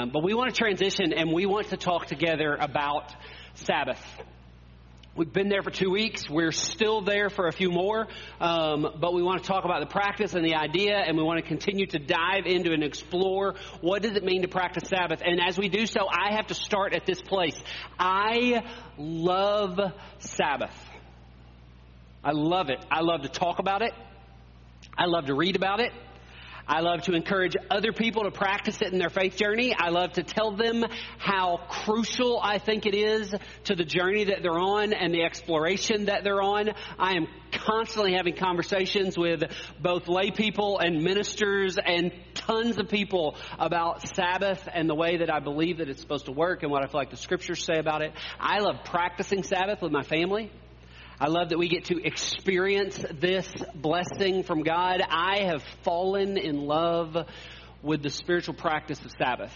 Um, but we want to transition and we want to talk together about Sabbath. We've been there for two weeks. We're still there for a few more. Um, but we want to talk about the practice and the idea, and we want to continue to dive into and explore what does it mean to practice Sabbath. And as we do so, I have to start at this place. I love Sabbath. I love it. I love to talk about it. I love to read about it. I love to encourage other people to practice it in their faith journey. I love to tell them how crucial I think it is to the journey that they're on and the exploration that they're on. I am constantly having conversations with both lay people and ministers and tons of people about Sabbath and the way that I believe that it's supposed to work and what I feel like the scriptures say about it. I love practicing Sabbath with my family. I love that we get to experience this blessing from God. I have fallen in love with the spiritual practice of Sabbath.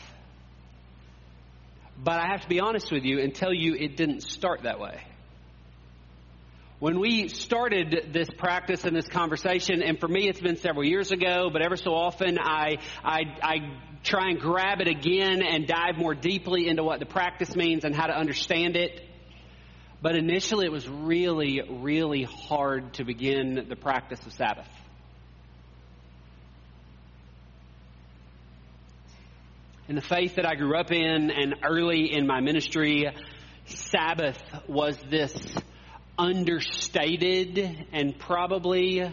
But I have to be honest with you and tell you it didn't start that way. When we started this practice and this conversation, and for me it's been several years ago, but ever so often I, I, I try and grab it again and dive more deeply into what the practice means and how to understand it. But initially, it was really, really hard to begin the practice of Sabbath. In the faith that I grew up in and early in my ministry, Sabbath was this understated and probably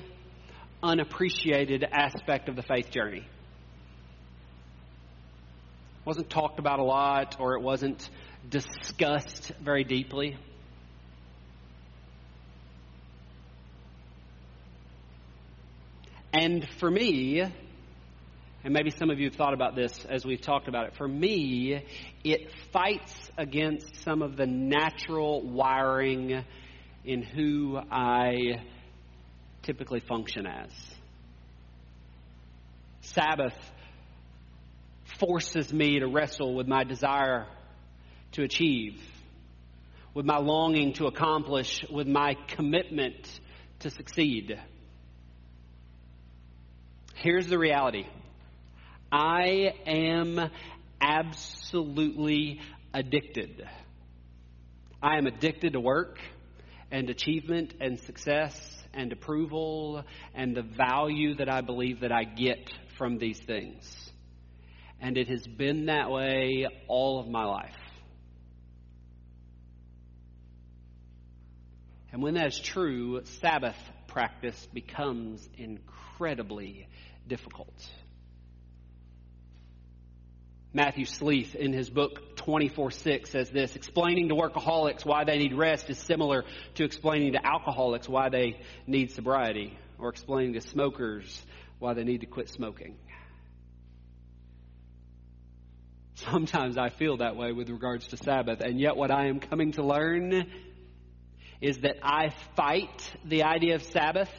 unappreciated aspect of the faith journey. It wasn't talked about a lot or it wasn't discussed very deeply. And for me, and maybe some of you have thought about this as we've talked about it, for me, it fights against some of the natural wiring in who I typically function as. Sabbath forces me to wrestle with my desire to achieve, with my longing to accomplish, with my commitment to succeed. Here's the reality I am absolutely addicted. I am addicted to work and achievement and success and approval and the value that I believe that I get from these things. And it has been that way all of my life. And when that is true, Sabbath practice becomes incredibly difficult. Matthew Sleeth, in his book 24 6, says this Explaining to workaholics why they need rest is similar to explaining to alcoholics why they need sobriety, or explaining to smokers why they need to quit smoking. Sometimes I feel that way with regards to Sabbath, and yet what I am coming to learn is that I fight the idea of Sabbath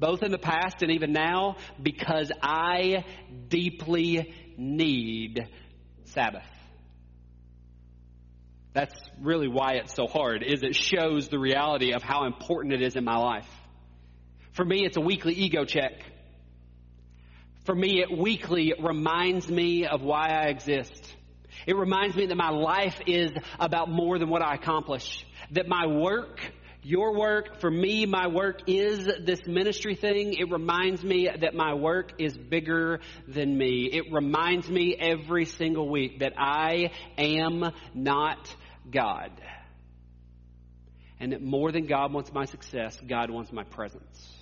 both in the past and even now, because I deeply need Sabbath. That's really why it's so hard, is it shows the reality of how important it is in my life. For me, it's a weekly ego check. For me, it weekly reminds me of why I exist. It reminds me that my life is about more than what I accomplish. That my work your work, for me, my work is this ministry thing. It reminds me that my work is bigger than me. It reminds me every single week that I am not God. And that more than God wants my success, God wants my presence.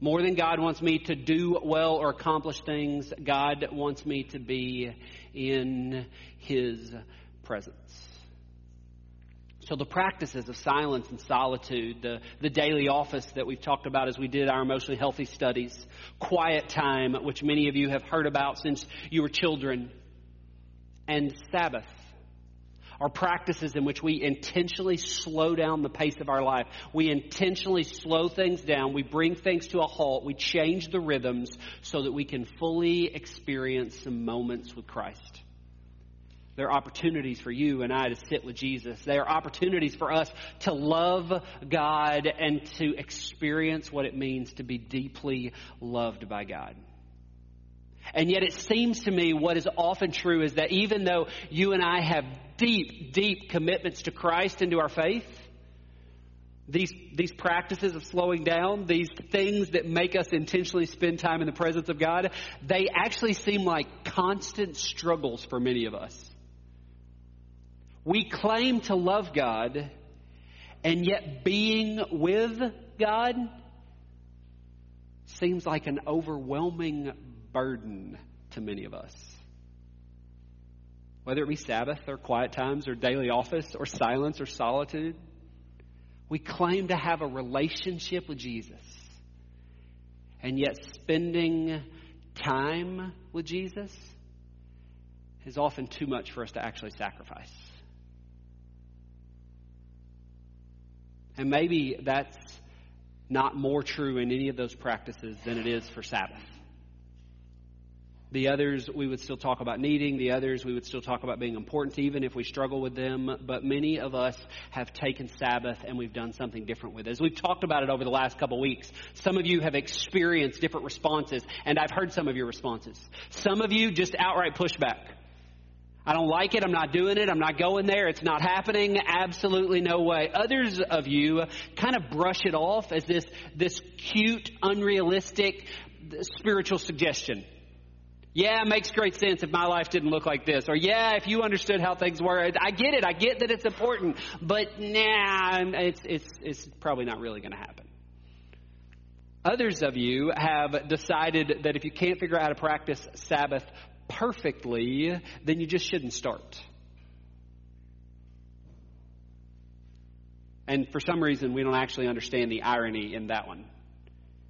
More than God wants me to do well or accomplish things, God wants me to be in His presence. So the practices of silence and solitude, the, the daily office that we've talked about as we did our emotionally healthy studies, quiet time, which many of you have heard about since you were children, and Sabbath are practices in which we intentionally slow down the pace of our life. We intentionally slow things down. We bring things to a halt. We change the rhythms so that we can fully experience some moments with Christ. There are opportunities for you and I to sit with Jesus. There are opportunities for us to love God and to experience what it means to be deeply loved by God. And yet it seems to me what is often true is that even though you and I have deep, deep commitments to Christ and to our faith, these, these practices of slowing down, these things that make us intentionally spend time in the presence of God, they actually seem like constant struggles for many of us. We claim to love God, and yet being with God seems like an overwhelming burden to many of us. Whether it be Sabbath or quiet times or daily office or silence or solitude, we claim to have a relationship with Jesus. And yet, spending time with Jesus is often too much for us to actually sacrifice. And maybe that's not more true in any of those practices than it is for Sabbath. The others we would still talk about needing. The others we would still talk about being important, even if we struggle with them. But many of us have taken Sabbath and we've done something different with it. As we've talked about it over the last couple of weeks, some of you have experienced different responses, and I've heard some of your responses. Some of you just outright pushback. I don't like it. I'm not doing it. I'm not going there. It's not happening. Absolutely no way. Others of you kind of brush it off as this, this cute, unrealistic spiritual suggestion. Yeah, it makes great sense if my life didn't look like this. Or yeah, if you understood how things were. I get it. I get that it's important. But nah, it's, it's, it's probably not really going to happen. Others of you have decided that if you can't figure out how to practice Sabbath perfectly, then you just shouldn't start. And for some reason, we don't actually understand the irony in that one.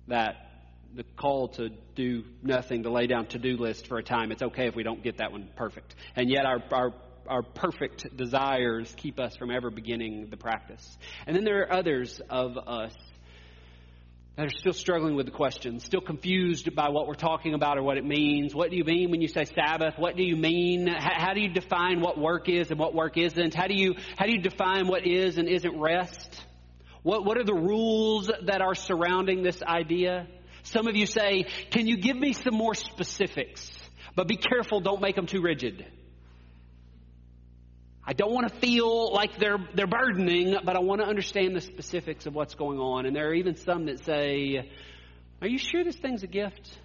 That the call to do nothing, to lay down to do list for a time. It's okay if we don't get that one perfect. And yet our, our, our perfect desires keep us from ever beginning the practice. And then there are others of us that are still struggling with the question, still confused by what we're talking about or what it means. What do you mean when you say Sabbath? What do you mean? How, how do you define what work is and what work isn't? How do you, how do you define what is and isn't rest? What, what are the rules that are surrounding this idea? Some of you say, Can you give me some more specifics? But be careful, don't make them too rigid. I don't want to feel like they're, they're burdening, but I want to understand the specifics of what's going on. And there are even some that say, Are you sure this thing's a gift?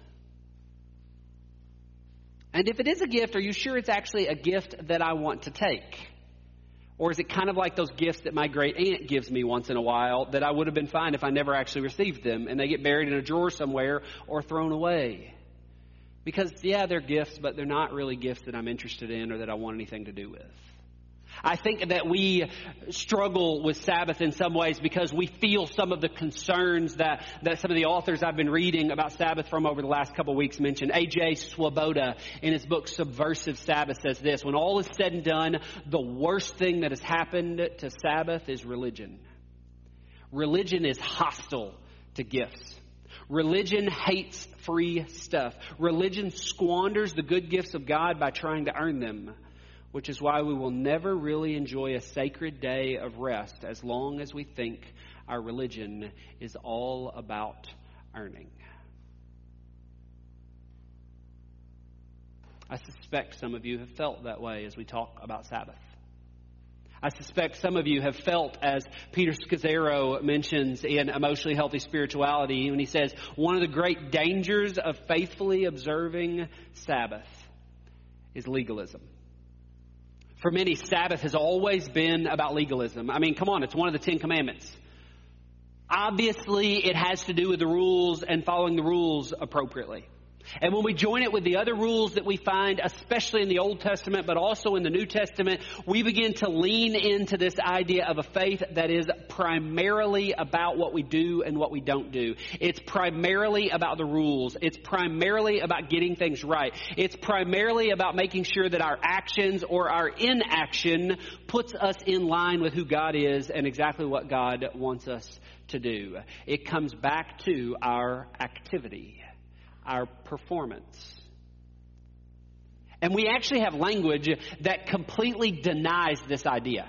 And if it is a gift, are you sure it's actually a gift that I want to take? Or is it kind of like those gifts that my great aunt gives me once in a while that I would have been fine if I never actually received them and they get buried in a drawer somewhere or thrown away? Because, yeah, they're gifts, but they're not really gifts that I'm interested in or that I want anything to do with. I think that we struggle with Sabbath in some ways because we feel some of the concerns that, that some of the authors I've been reading about Sabbath from over the last couple of weeks mentioned. A.J. Swoboda in his book Subversive Sabbath says this, when all is said and done, the worst thing that has happened to Sabbath is religion. Religion is hostile to gifts. Religion hates free stuff. Religion squanders the good gifts of God by trying to earn them which is why we will never really enjoy a sacred day of rest as long as we think our religion is all about earning. I suspect some of you have felt that way as we talk about Sabbath. I suspect some of you have felt, as Peter Scazzero mentions in Emotionally Healthy Spirituality, when he says, one of the great dangers of faithfully observing Sabbath is legalism. For many, Sabbath has always been about legalism. I mean, come on, it's one of the Ten Commandments. Obviously, it has to do with the rules and following the rules appropriately. And when we join it with the other rules that we find, especially in the Old Testament, but also in the New Testament, we begin to lean into this idea of a faith that is primarily about what we do and what we don't do. It's primarily about the rules. It's primarily about getting things right. It's primarily about making sure that our actions or our inaction puts us in line with who God is and exactly what God wants us to do. It comes back to our activity our performance. And we actually have language that completely denies this idea.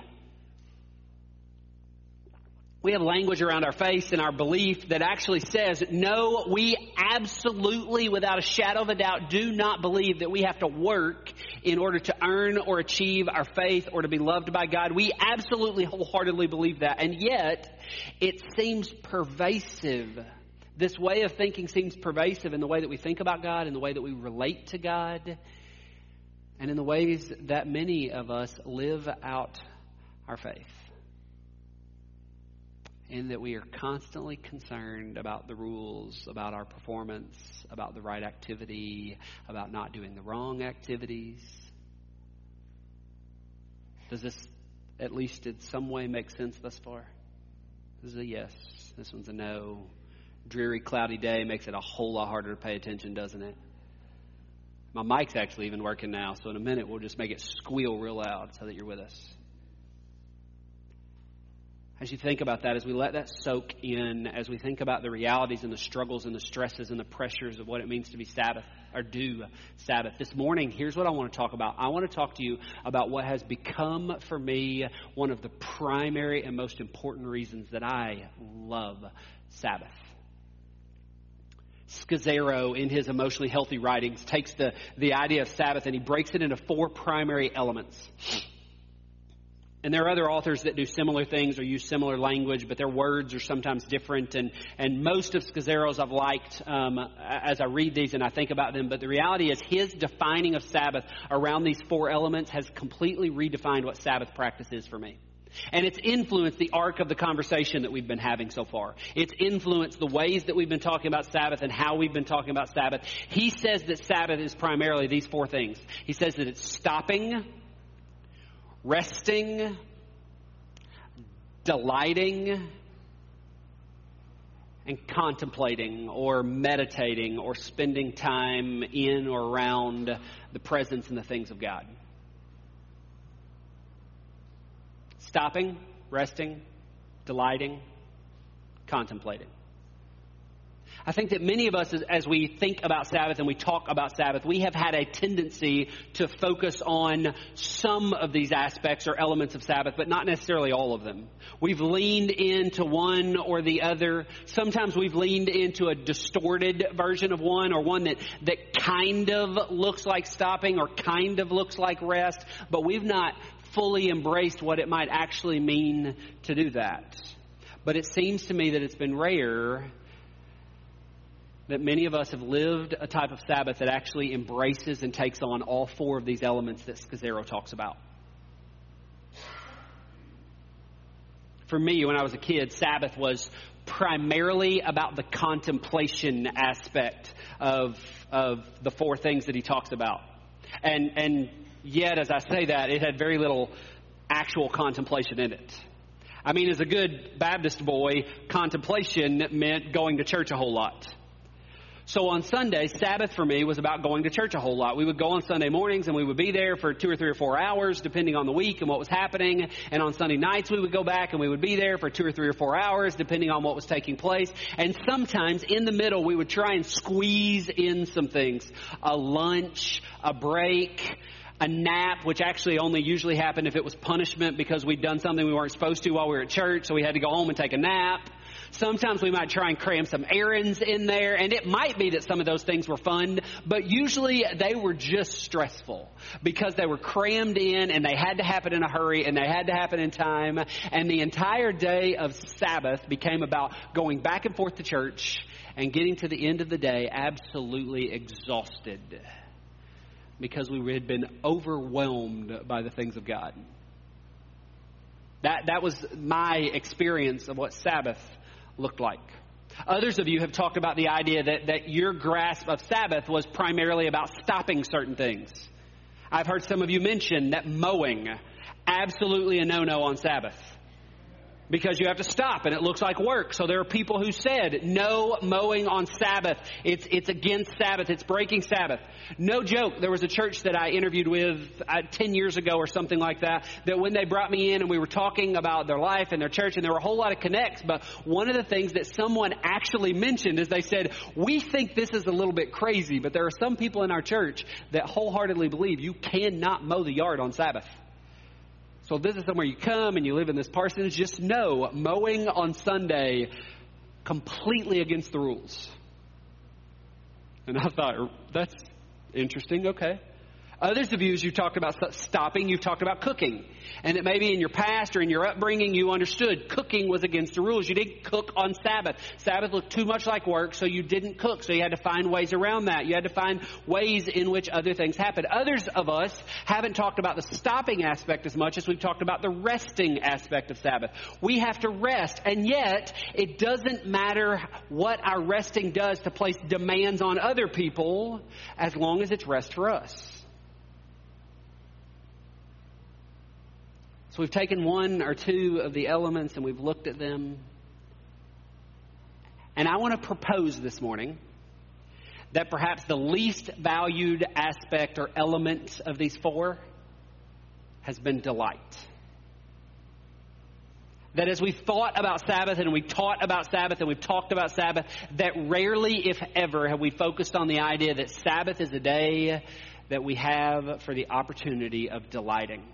we have language around our faith and our belief that actually says, no, we absolutely, without a shadow of a doubt, do not believe that we have to work in order to earn or achieve our faith or to be loved by God. We absolutely wholeheartedly believe that. And yet, it seems pervasive. This way of thinking seems pervasive in the way that we think about God, in the way that we relate to God, and in the ways that many of us live out our faith in that we are constantly concerned about the rules, about our performance, about the right activity, about not doing the wrong activities. Does this, at least in some way, make sense thus far? This is a yes. This one's a no. Dreary, cloudy day makes it a whole lot harder to pay attention, doesn't it? My mic's actually even working now, so in a minute we'll just make it squeal real loud so that you're with us as you think about that, as we let that soak in, as we think about the realities and the struggles and the stresses and the pressures of what it means to be Sabbath or do Sabbath. This morning, here's what I want to talk about. I want to talk to you about what has become for me one of the primary and most important reasons that I love Sabbath. Scazzero, in his emotionally healthy writings, takes the, the idea of Sabbath and he breaks it into four primary elements. And there are other authors that do similar things or use similar language, but their words are sometimes different. And, and most of Scazzero's I've liked um, as I read these and I think about them. But the reality is, his defining of Sabbath around these four elements has completely redefined what Sabbath practice is for me. And it's influenced the arc of the conversation that we've been having so far. It's influenced the ways that we've been talking about Sabbath and how we've been talking about Sabbath. He says that Sabbath is primarily these four things. He says that it's stopping, resting, delighting, and contemplating or meditating or spending time in or around the presence and the things of God. Stopping, resting, delighting, contemplating. I think that many of us, as we think about Sabbath and we talk about Sabbath, we have had a tendency to focus on some of these aspects or elements of Sabbath, but not necessarily all of them. We've leaned into one or the other. Sometimes we've leaned into a distorted version of one or one that, that kind of looks like stopping or kind of looks like rest, but we've not fully embraced what it might actually mean to do that. But it seems to me that it's been rare that many of us have lived a type of Sabbath that actually embraces and takes on all four of these elements that Scazzero talks about. For me, when I was a kid, Sabbath was primarily about the contemplation aspect of, of the four things that he talks about. And, and yet, as I say that, it had very little actual contemplation in it. I mean, as a good Baptist boy, contemplation meant going to church a whole lot. So on Sunday, Sabbath for me was about going to church a whole lot. We would go on Sunday mornings and we would be there for two or three or four hours, depending on the week and what was happening. And on Sunday nights, we would go back and we would be there for two or three or four hours, depending on what was taking place. And sometimes in the middle, we would try and squeeze in some things. A lunch, a break, a nap, which actually only usually happened if it was punishment because we'd done something we weren't supposed to while we were at church, so we had to go home and take a nap. Sometimes we might try and cram some errands in there, and it might be that some of those things were fun, but usually they were just stressful because they were crammed in and they had to happen in a hurry and they had to happen in time. And the entire day of Sabbath became about going back and forth to church and getting to the end of the day absolutely exhausted because we had been overwhelmed by the things of God. That, that was my experience of what Sabbath looked like. Others of you have talked about the idea that, that your grasp of Sabbath was primarily about stopping certain things. I've heard some of you mention that mowing, absolutely a no no on Sabbath because you have to stop and it looks like work. So there are people who said no mowing on Sabbath. It's, it's against Sabbath. It's breaking Sabbath. No joke. There was a church that I interviewed with uh, 10 years ago or something like that, that when they brought me in and we were talking about their life and their church and there were a whole lot of connects, but one of the things that someone actually mentioned is they said, we think this is a little bit crazy, but there are some people in our church that wholeheartedly believe you cannot mow the yard on Sabbath. So this is somewhere you come and you live in this parsonage, just know mowing on Sunday completely against the rules. And I thought, that's interesting, okay. Others of you, as you talked about stopping, you've talked about cooking. And it may be in your past or in your upbringing, you understood cooking was against the rules. You didn't cook on Sabbath. Sabbath looked too much like work, so you didn't cook. So you had to find ways around that. You had to find ways in which other things happened. Others of us haven't talked about the stopping aspect as much as we've talked about the resting aspect of Sabbath. We have to rest, and yet it doesn't matter what our resting does to place demands on other people as long as it's rest for us. So we've taken one or two of the elements and we've looked at them. And I want to propose this morning that perhaps the least valued aspect or element of these four has been delight. That as we've thought about Sabbath and we've taught about Sabbath and we've talked about Sabbath, that rarely, if ever, have we focused on the idea that Sabbath is a day that we have for the opportunity of delighting.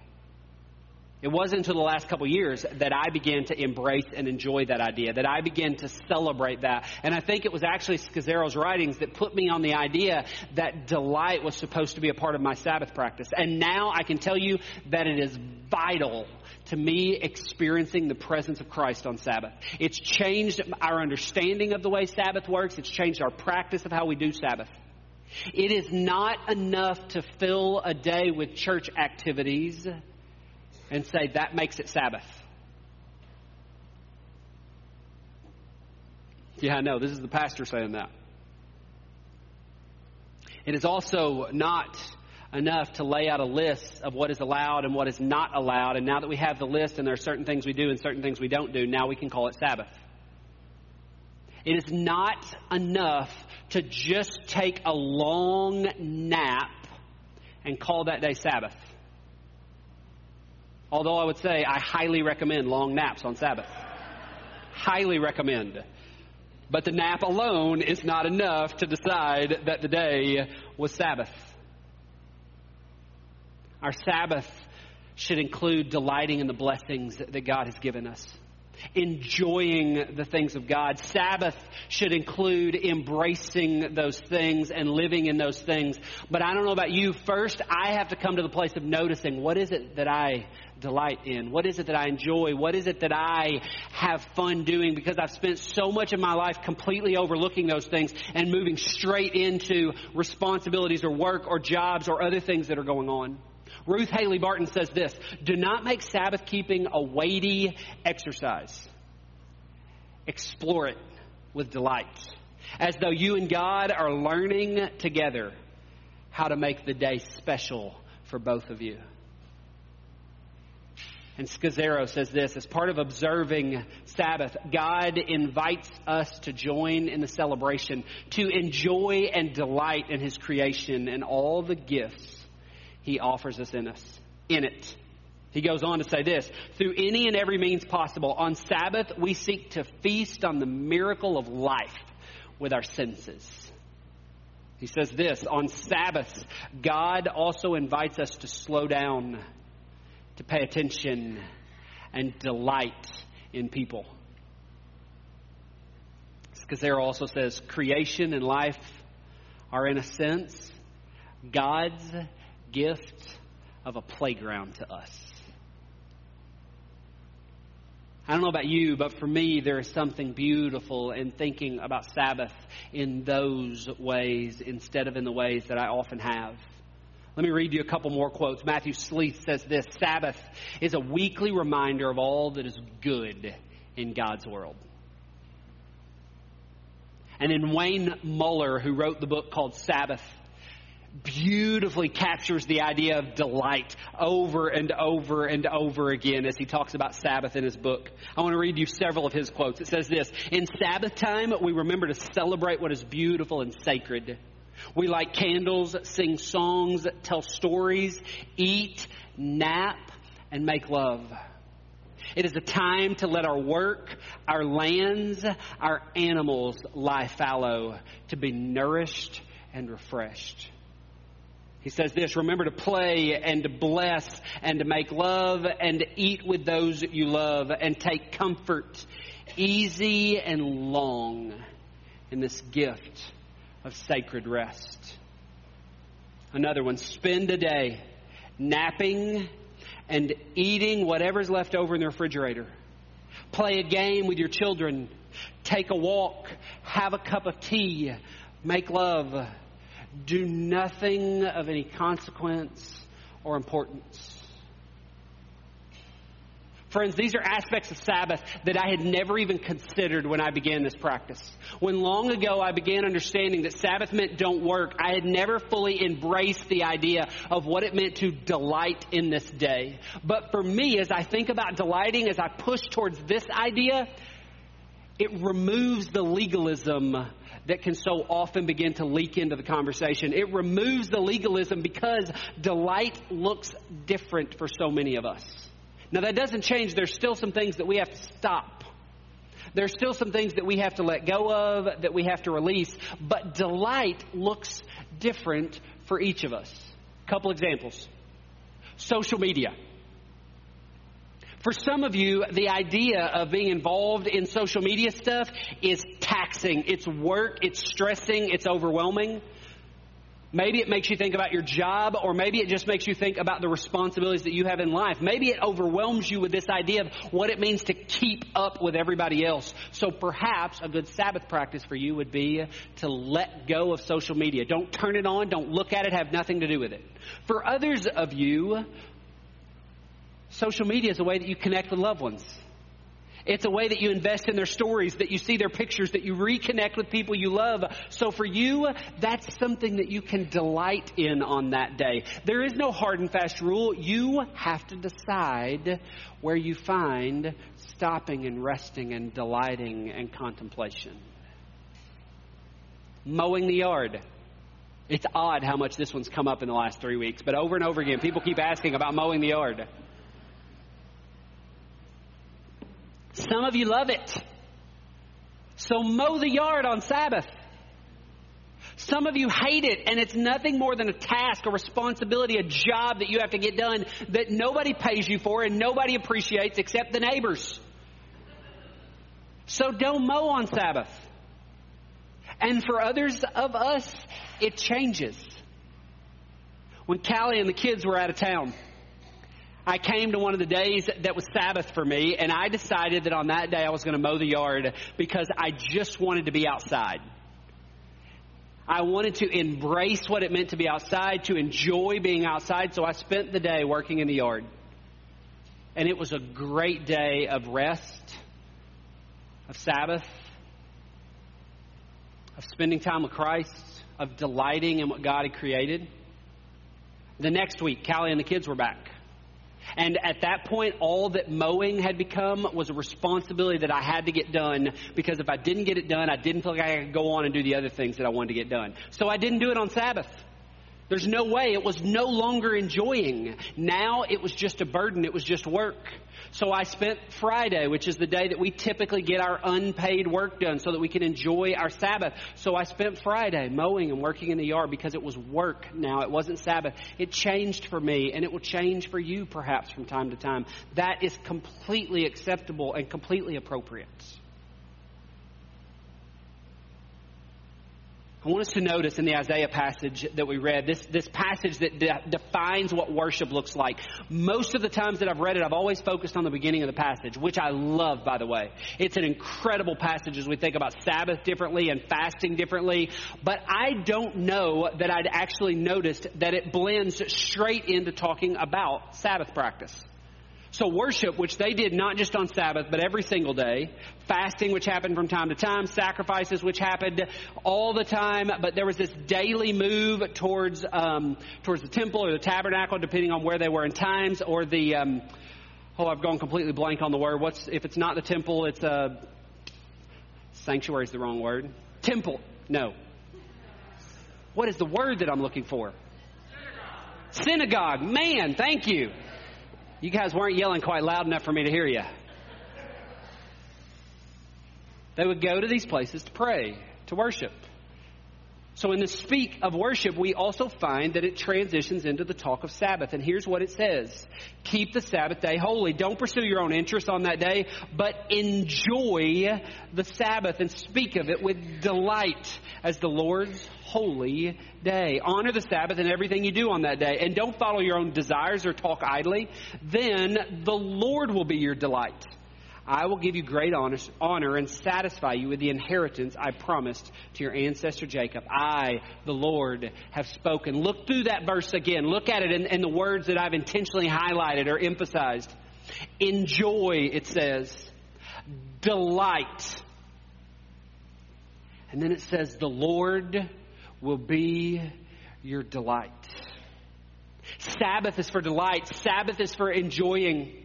It wasn't until the last couple years that I began to embrace and enjoy that idea, that I began to celebrate that. And I think it was actually Scazzero's writings that put me on the idea that delight was supposed to be a part of my Sabbath practice. And now I can tell you that it is vital to me experiencing the presence of Christ on Sabbath. It's changed our understanding of the way Sabbath works. It's changed our practice of how we do Sabbath. It is not enough to fill a day with church activities and say that makes it Sabbath. Yeah, I know. This is the pastor saying that. It is also not enough to lay out a list of what is allowed and what is not allowed. And now that we have the list and there are certain things we do and certain things we don't do, now we can call it Sabbath. It is not enough to just take a long nap and call that day Sabbath. Although I would say I highly recommend long naps on Sabbath. highly recommend. But the nap alone is not enough to decide that the day was Sabbath. Our Sabbath should include delighting in the blessings that God has given us enjoying the things of God. Sabbath should include embracing those things and living in those things. But I don't know about you. First, I have to come to the place of noticing what is it that I delight in? What is it that I enjoy? What is it that I have fun doing? Because I've spent so much of my life completely overlooking those things and moving straight into responsibilities or work or jobs or other things that are going on. Ruth Haley Barton says this Do not make Sabbath keeping a weighty exercise. Explore it with delight, as though you and God are learning together how to make the day special for both of you. And Scazzero says this as part of observing Sabbath, God invites us to join in the celebration, to enjoy and delight in His creation and all the gifts He offers us in us, in it. He goes on to say this through any and every means possible, on Sabbath we seek to feast on the miracle of life with our senses. He says this on Sabbaths, God also invites us to slow down to pay attention and delight in people. Scazzero also says creation and life are, in a sense, God's gift of a playground to us. I don't know about you, but for me, there is something beautiful in thinking about Sabbath in those ways instead of in the ways that I often have. Let me read you a couple more quotes. Matthew Sleeth says this Sabbath is a weekly reminder of all that is good in God's world. And then Wayne Muller, who wrote the book called Sabbath, beautifully captures the idea of delight over and over and over again as he talks about Sabbath in his book. I want to read you several of his quotes. It says this In Sabbath time, we remember to celebrate what is beautiful and sacred. We light candles, sing songs, tell stories, eat, nap, and make love. It is a time to let our work, our lands, our animals lie fallow, to be nourished and refreshed. He says this remember to play and to bless and to make love and to eat with those you love and take comfort easy and long in this gift of sacred rest. Another one spend a day napping and eating whatever's left over in the refrigerator. Play a game with your children. Take a walk. Have a cup of tea. Make love do nothing of any consequence or importance. Friends, these are aspects of Sabbath that I had never even considered when I began this practice. When long ago I began understanding that Sabbath meant don't work, I had never fully embraced the idea of what it meant to delight in this day. But for me, as I think about delighting, as I push towards this idea, it removes the legalism that can so often begin to leak into the conversation. It removes the legalism because delight looks different for so many of us. Now, that doesn't change. There's still some things that we have to stop. There's still some things that we have to let go of, that we have to release. But delight looks different for each of us. A couple examples social media. For some of you, the idea of being involved in social media stuff is taxing. It's work, it's stressing, it's overwhelming. Maybe it makes you think about your job, or maybe it just makes you think about the responsibilities that you have in life. Maybe it overwhelms you with this idea of what it means to keep up with everybody else. So perhaps a good Sabbath practice for you would be to let go of social media. Don't turn it on, don't look at it, have nothing to do with it. For others of you, Social media is a way that you connect with loved ones. It's a way that you invest in their stories, that you see their pictures, that you reconnect with people you love. So for you, that's something that you can delight in on that day. There is no hard and fast rule. You have to decide where you find stopping and resting and delighting and contemplation. Mowing the yard. It's odd how much this one's come up in the last three weeks, but over and over again, people keep asking about mowing the yard. Some of you love it. So mow the yard on Sabbath. Some of you hate it, and it's nothing more than a task, a responsibility, a job that you have to get done that nobody pays you for and nobody appreciates except the neighbors. So don't mow on Sabbath. And for others of us, it changes. When Callie and the kids were out of town, I came to one of the days that was Sabbath for me, and I decided that on that day I was going to mow the yard because I just wanted to be outside. I wanted to embrace what it meant to be outside, to enjoy being outside, so I spent the day working in the yard. And it was a great day of rest, of Sabbath, of spending time with Christ, of delighting in what God had created. The next week, Callie and the kids were back. And at that point, all that mowing had become was a responsibility that I had to get done because if I didn't get it done, I didn't feel like I could go on and do the other things that I wanted to get done. So I didn't do it on Sabbath. There's no way. It was no longer enjoying. Now it was just a burden. It was just work. So I spent Friday, which is the day that we typically get our unpaid work done so that we can enjoy our Sabbath. So I spent Friday mowing and working in the yard because it was work now. It wasn't Sabbath. It changed for me and it will change for you perhaps from time to time. That is completely acceptable and completely appropriate. I want us to notice in the Isaiah passage that we read, this, this passage that de- defines what worship looks like. Most of the times that I've read it, I've always focused on the beginning of the passage, which I love, by the way. It's an incredible passage as we think about Sabbath differently and fasting differently. But I don't know that I'd actually noticed that it blends straight into talking about Sabbath practice. So worship, which they did not just on Sabbath, but every single day. Fasting, which happened from time to time. Sacrifices, which happened all the time. But there was this daily move towards um, towards the temple or the tabernacle, depending on where they were in times, or the um, oh, I've gone completely blank on the word. What's if it's not the temple? It's a sanctuary is the wrong word. Temple. No. What is the word that I'm looking for? Synagogue. Synagogue. Man, thank you. You guys weren't yelling quite loud enough for me to hear you. They would go to these places to pray, to worship. So, in the speak of worship, we also find that it transitions into the talk of Sabbath. And here's what it says Keep the Sabbath day holy. Don't pursue your own interests on that day, but enjoy the Sabbath and speak of it with delight as the Lord's holy day. Honor the Sabbath in everything you do on that day. And don't follow your own desires or talk idly. Then the Lord will be your delight. I will give you great honor and satisfy you with the inheritance I promised to your ancestor Jacob. I, the Lord, have spoken. Look through that verse again. Look at it in the words that I've intentionally highlighted or emphasized. Enjoy, it says. Delight. And then it says, the Lord will be your delight. Sabbath is for delight. Sabbath is for enjoying.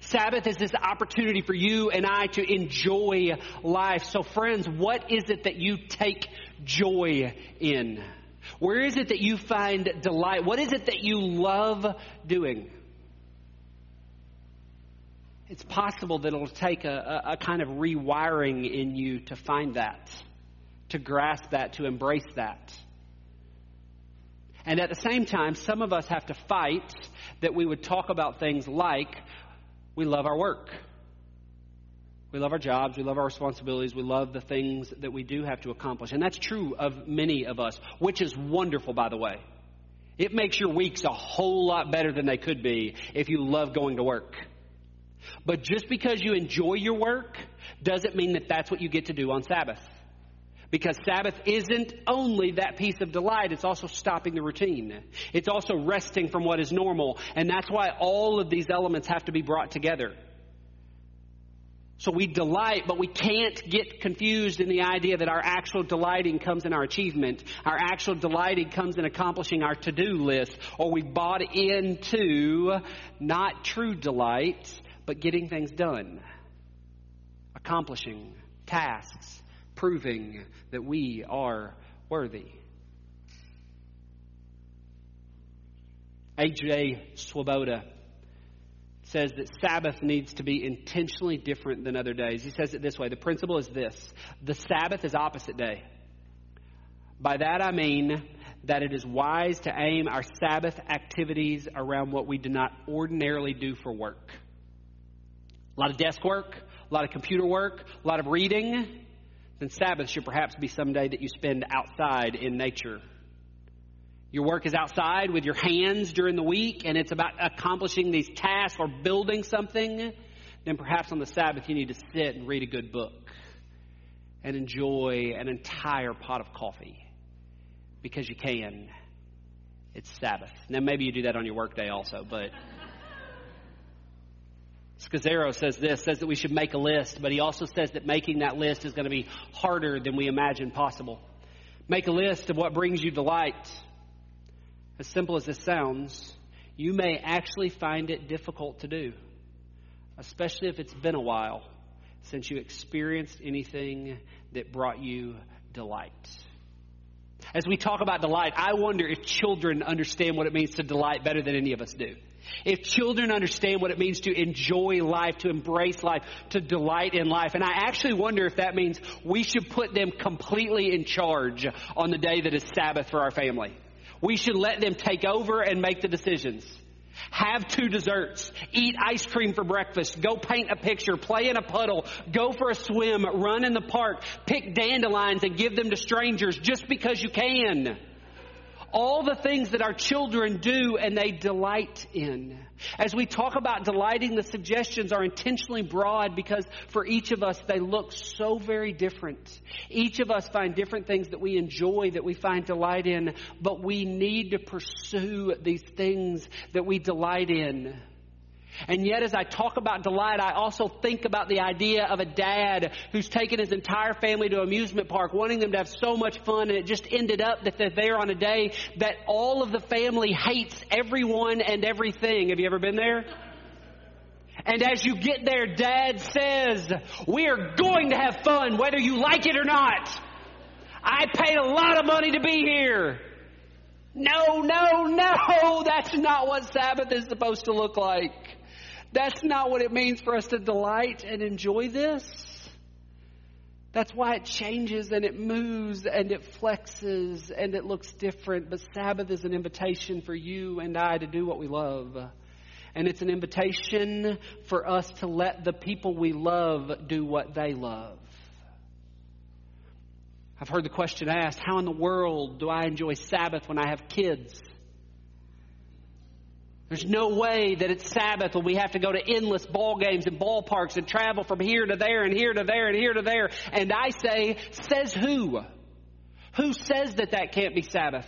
Sabbath is this opportunity for you and I to enjoy life. So, friends, what is it that you take joy in? Where is it that you find delight? What is it that you love doing? It's possible that it'll take a, a, kind of rewiring in you to find that, to grasp that, to embrace that. And at the same time, some of us have to fight that we would talk about things like we love our work. We love our jobs. We love our responsibilities. We love the things that we do have to accomplish. And that's true of many of us, which is wonderful, by the way. It makes your weeks a whole lot better than they could be if you love going to work. But just because you enjoy your work doesn't mean that that's what you get to do on Sabbath. Because Sabbath isn't only that piece of delight, it's also stopping the routine. It's also resting from what is normal. And that's why all of these elements have to be brought together. So we delight, but we can't get confused in the idea that our actual delighting comes in our achievement. Our actual delighting comes in accomplishing our to do list. Or we bought into not true delight, but getting things done, accomplishing tasks proving that we are worthy. A.J. Swoboda says that Sabbath needs to be intentionally different than other days. He says it this way the principle is this the Sabbath is opposite day. By that I mean that it is wise to aim our Sabbath activities around what we do not ordinarily do for work. A lot of desk work, a lot of computer work, a lot of reading, then Sabbath should perhaps be some day that you spend outside in nature. Your work is outside with your hands during the week, and it's about accomplishing these tasks or building something. Then perhaps on the Sabbath you need to sit and read a good book and enjoy an entire pot of coffee because you can. It's Sabbath. Now, maybe you do that on your work day also, but. Scazzero says this, says that we should make a list, but he also says that making that list is going to be harder than we imagine possible. Make a list of what brings you delight. As simple as this sounds, you may actually find it difficult to do, especially if it's been a while since you experienced anything that brought you delight. As we talk about delight, I wonder if children understand what it means to delight better than any of us do. If children understand what it means to enjoy life, to embrace life, to delight in life, and I actually wonder if that means we should put them completely in charge on the day that is Sabbath for our family. We should let them take over and make the decisions. Have two desserts. Eat ice cream for breakfast. Go paint a picture. Play in a puddle. Go for a swim. Run in the park. Pick dandelions and give them to strangers just because you can all the things that our children do and they delight in. As we talk about delighting, the suggestions are intentionally broad because for each of us, they look so very different. Each of us find different things that we enjoy, that we find delight in, but we need to pursue these things that we delight in. And yet, as I talk about delight, I also think about the idea of a dad who's taken his entire family to an amusement park, wanting them to have so much fun, and it just ended up that they're there on a day that all of the family hates everyone and everything. Have you ever been there? And as you get there, dad says, We are going to have fun, whether you like it or not. I paid a lot of money to be here. No, no, no, that's not what Sabbath is supposed to look like. That's not what it means for us to delight and enjoy this. That's why it changes and it moves and it flexes and it looks different. But Sabbath is an invitation for you and I to do what we love. And it's an invitation for us to let the people we love do what they love. I've heard the question asked how in the world do I enjoy Sabbath when I have kids? There's no way that it's Sabbath when we have to go to endless ball games and ballparks and travel from here to there and here to there and here to there. And I say, says who? Who says that that can't be Sabbath?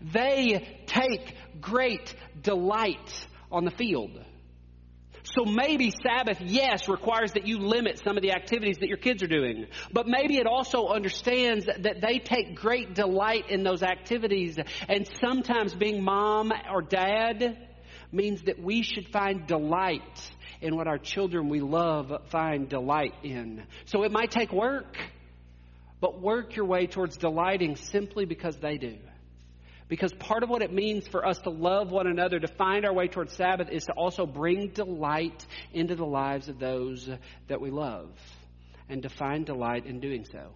They take great delight on the field. So maybe Sabbath, yes, requires that you limit some of the activities that your kids are doing. But maybe it also understands that they take great delight in those activities. And sometimes being mom or dad means that we should find delight in what our children we love find delight in. So it might take work, but work your way towards delighting simply because they do. Because part of what it means for us to love one another, to find our way towards Sabbath, is to also bring delight into the lives of those that we love and to find delight in doing so.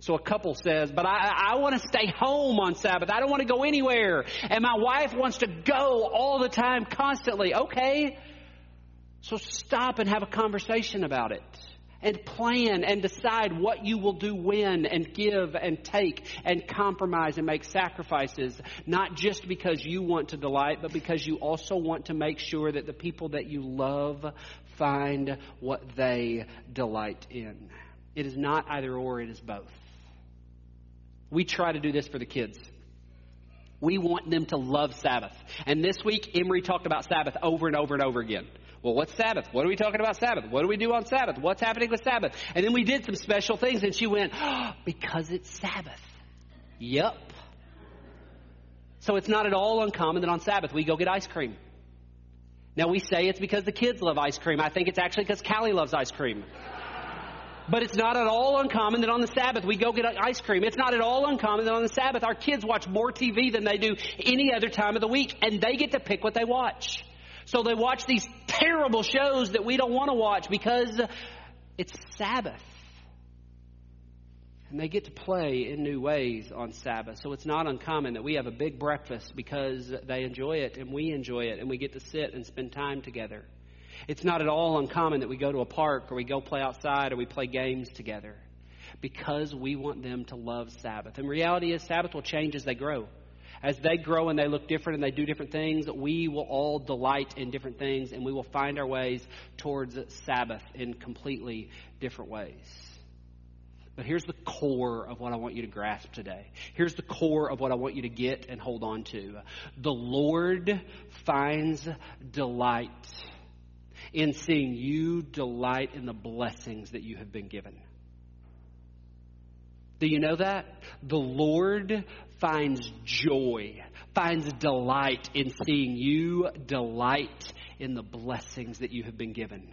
So a couple says, but I, I want to stay home on Sabbath. I don't want to go anywhere. And my wife wants to go all the time, constantly. Okay. So stop and have a conversation about it and plan and decide what you will do when and give and take and compromise and make sacrifices, not just because you want to delight, but because you also want to make sure that the people that you love find what they delight in. It is not either or, it is both. We try to do this for the kids. We want them to love Sabbath. And this week, Emery talked about Sabbath over and over and over again. Well, what's Sabbath? What are we talking about Sabbath? What do we do on Sabbath? What's happening with Sabbath? And then we did some special things, and she went, oh, because it's Sabbath. Yep. So it's not at all uncommon that on Sabbath we go get ice cream. Now we say it's because the kids love ice cream. I think it's actually because Callie loves ice cream. But it's not at all uncommon that on the Sabbath we go get ice cream. It's not at all uncommon that on the Sabbath our kids watch more TV than they do any other time of the week, and they get to pick what they watch. So they watch these terrible shows that we don't want to watch because it's Sabbath. And they get to play in new ways on Sabbath. So it's not uncommon that we have a big breakfast because they enjoy it and we enjoy it and we get to sit and spend time together. It's not at all uncommon that we go to a park or we go play outside or we play games together because we want them to love Sabbath. And reality is, Sabbath will change as they grow as they grow and they look different and they do different things, we will all delight in different things and we will find our ways towards Sabbath in completely different ways. But here's the core of what I want you to grasp today. Here's the core of what I want you to get and hold on to. The Lord finds delight in seeing you delight in the blessings that you have been given. Do you know that? The Lord finds joy, finds delight in seeing you delight in the blessings that you have been given.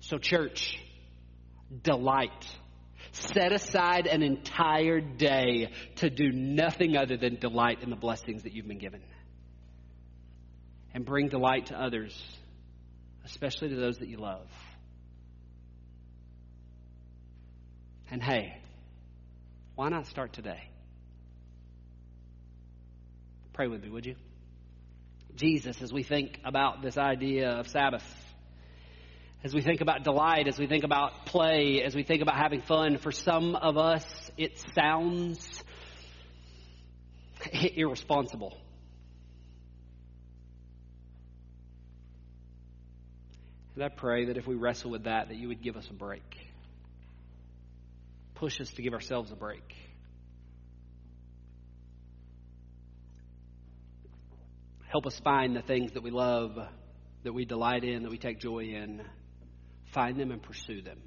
So, church, delight. Set aside an entire day to do nothing other than delight in the blessings that you've been given. And bring delight to others, especially to those that you love. And hey, why not start today? Pray with me, would you? Jesus, as we think about this idea of Sabbath, as we think about delight, as we think about play, as we think about having fun, for some of us, it sounds irresponsible. And I pray that if we wrestle with that, that you would give us a break. Push us to give ourselves a break. Help us find the things that we love, that we delight in, that we take joy in. Find them and pursue them.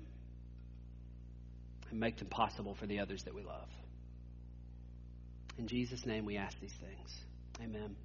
And make them possible for the others that we love. In Jesus' name we ask these things. Amen.